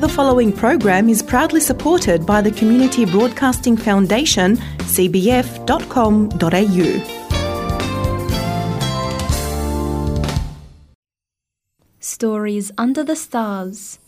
The following program is proudly supported by the Community Broadcasting Foundation, cbf.com.au. Stories Under the Stars.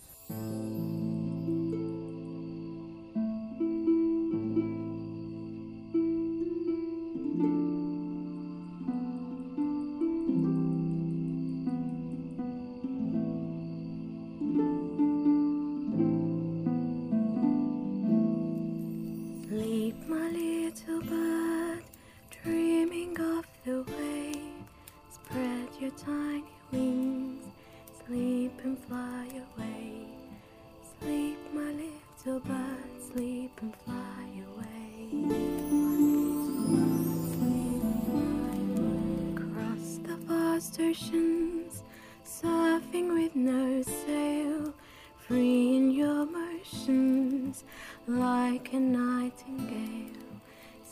Like a nightingale.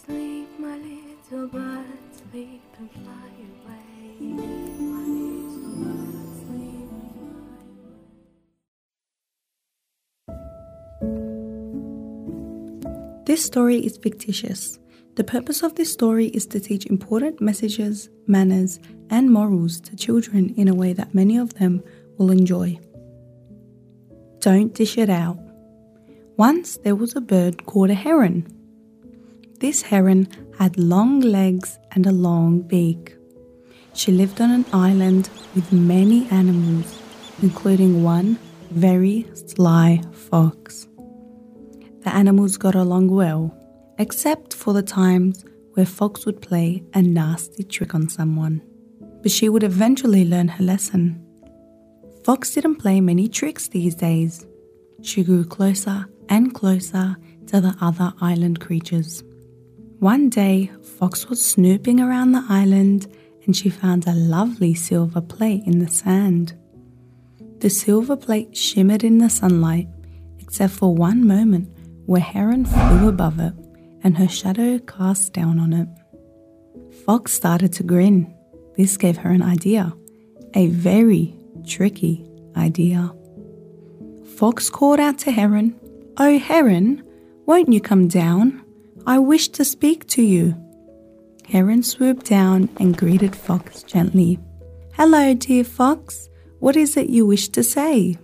Sleep, my little bird, sleep and fly away. This story is fictitious. The purpose of this story is to teach important messages, manners, and morals to children in a way that many of them will enjoy. Don't dish it out. Once there was a bird called a heron. This heron had long legs and a long beak. She lived on an island with many animals, including one very sly fox. The animals got along well, except for the times where Fox would play a nasty trick on someone. But she would eventually learn her lesson. Fox didn't play many tricks these days. She grew closer and closer to the other island creatures. One day, Fox was snooping around the island and she found a lovely silver plate in the sand. The silver plate shimmered in the sunlight, except for one moment where Heron flew above it and her shadow cast down on it. Fox started to grin. This gave her an idea, a very tricky idea. Fox called out to Heron, Oh, Heron, won't you come down? I wish to speak to you. Heron swooped down and greeted Fox gently. Hello, dear Fox. What is it you wish to say?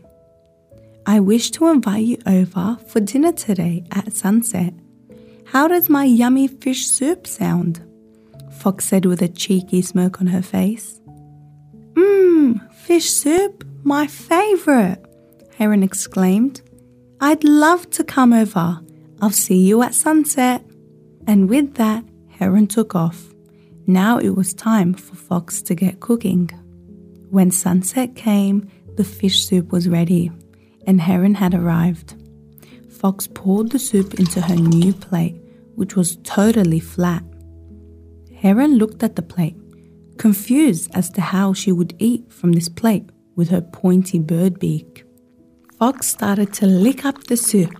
I wish to invite you over for dinner today at sunset. How does my yummy fish soup sound? Fox said with a cheeky smirk on her face. Mmm, fish soup, my favorite, Heron exclaimed. I'd love to come over. I'll see you at sunset. And with that, Heron took off. Now it was time for Fox to get cooking. When sunset came, the fish soup was ready, and Heron had arrived. Fox poured the soup into her new plate, which was totally flat. Heron looked at the plate, confused as to how she would eat from this plate with her pointy bird beak. Fox started to lick up the soup,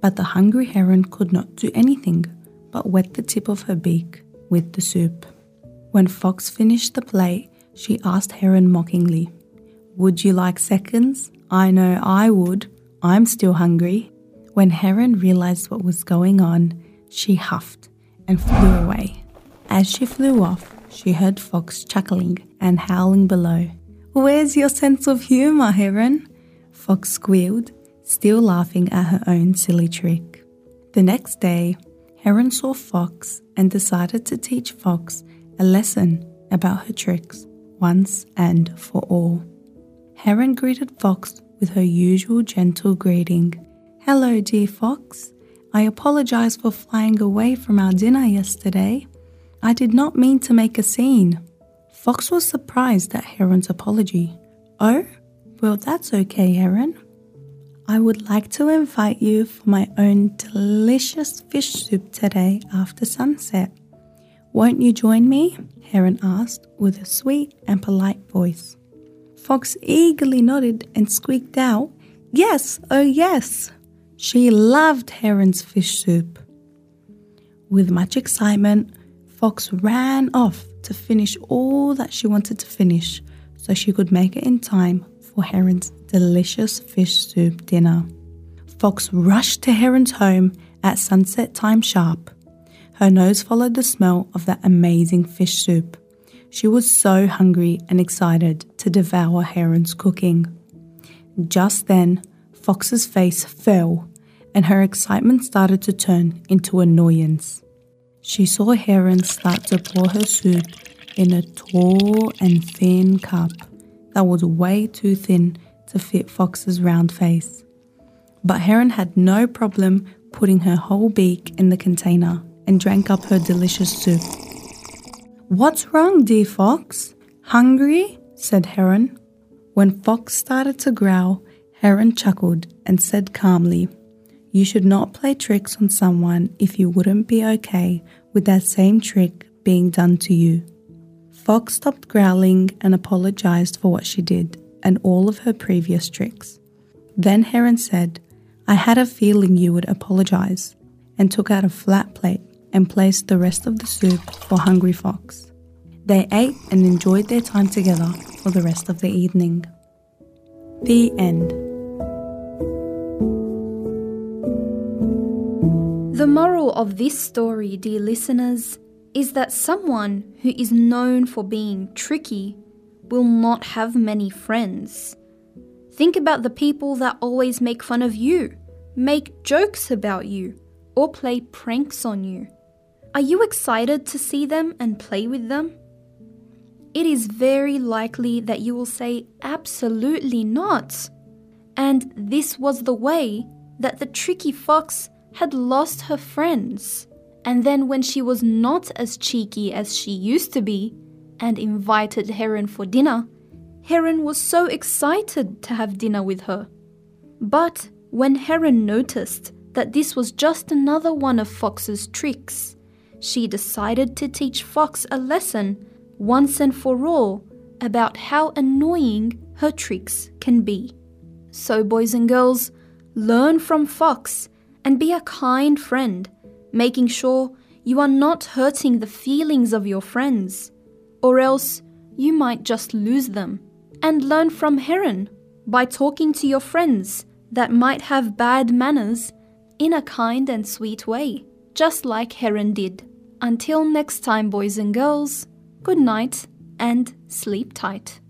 but the hungry heron could not do anything but wet the tip of her beak with the soup. When Fox finished the plate, she asked Heron mockingly, Would you like seconds? I know I would. I'm still hungry. When Heron realized what was going on, she huffed and flew away. As she flew off, she heard Fox chuckling and howling below. Where's your sense of humor, Heron? Fox squealed, still laughing at her own silly trick. The next day, Heron saw Fox and decided to teach Fox a lesson about her tricks once and for all. Heron greeted Fox with her usual gentle greeting. Hello, dear Fox. I apologize for flying away from our dinner yesterday. I did not mean to make a scene. Fox was surprised at Heron's apology. Oh, well, that's okay, Heron. I would like to invite you for my own delicious fish soup today after sunset. Won't you join me? Heron asked with a sweet and polite voice. Fox eagerly nodded and squeaked out, Yes, oh yes. She loved Heron's fish soup. With much excitement, Fox ran off to finish all that she wanted to finish so she could make it in time for Heron's delicious fish soup dinner. Fox rushed to Heron's home at sunset time sharp. Her nose followed the smell of that amazing fish soup. She was so hungry and excited to devour Heron's cooking. Just then, Fox's face fell and her excitement started to turn into annoyance. She saw Heron start to pour her soup in a tall and thin cup that was way too thin to fit Fox's round face. But Heron had no problem putting her whole beak in the container and drank up her delicious soup. What's wrong, dear Fox? Hungry? said Heron. When Fox started to growl, Heron chuckled and said calmly, You should not play tricks on someone if you wouldn't be okay with that same trick being done to you. Fox stopped growling and apologized for what she did and all of her previous tricks. Then Heron said, I had a feeling you would apologize, and took out a flat plate and placed the rest of the soup for Hungry Fox. They ate and enjoyed their time together for the rest of the evening. The end. The moral of this story, dear listeners, is that someone who is known for being tricky will not have many friends. Think about the people that always make fun of you, make jokes about you, or play pranks on you. Are you excited to see them and play with them? It is very likely that you will say, Absolutely not. And this was the way that the tricky fox had lost her friends. And then, when she was not as cheeky as she used to be and invited Heron for dinner, Heron was so excited to have dinner with her. But when Heron noticed that this was just another one of Fox's tricks, she decided to teach Fox a lesson once and for all about how annoying her tricks can be. So, boys and girls, learn from Fox and be a kind friend, making sure you are not hurting the feelings of your friends, or else you might just lose them. And learn from Heron by talking to your friends that might have bad manners in a kind and sweet way just like Heron did. Until next time, boys and girls, good night and sleep tight.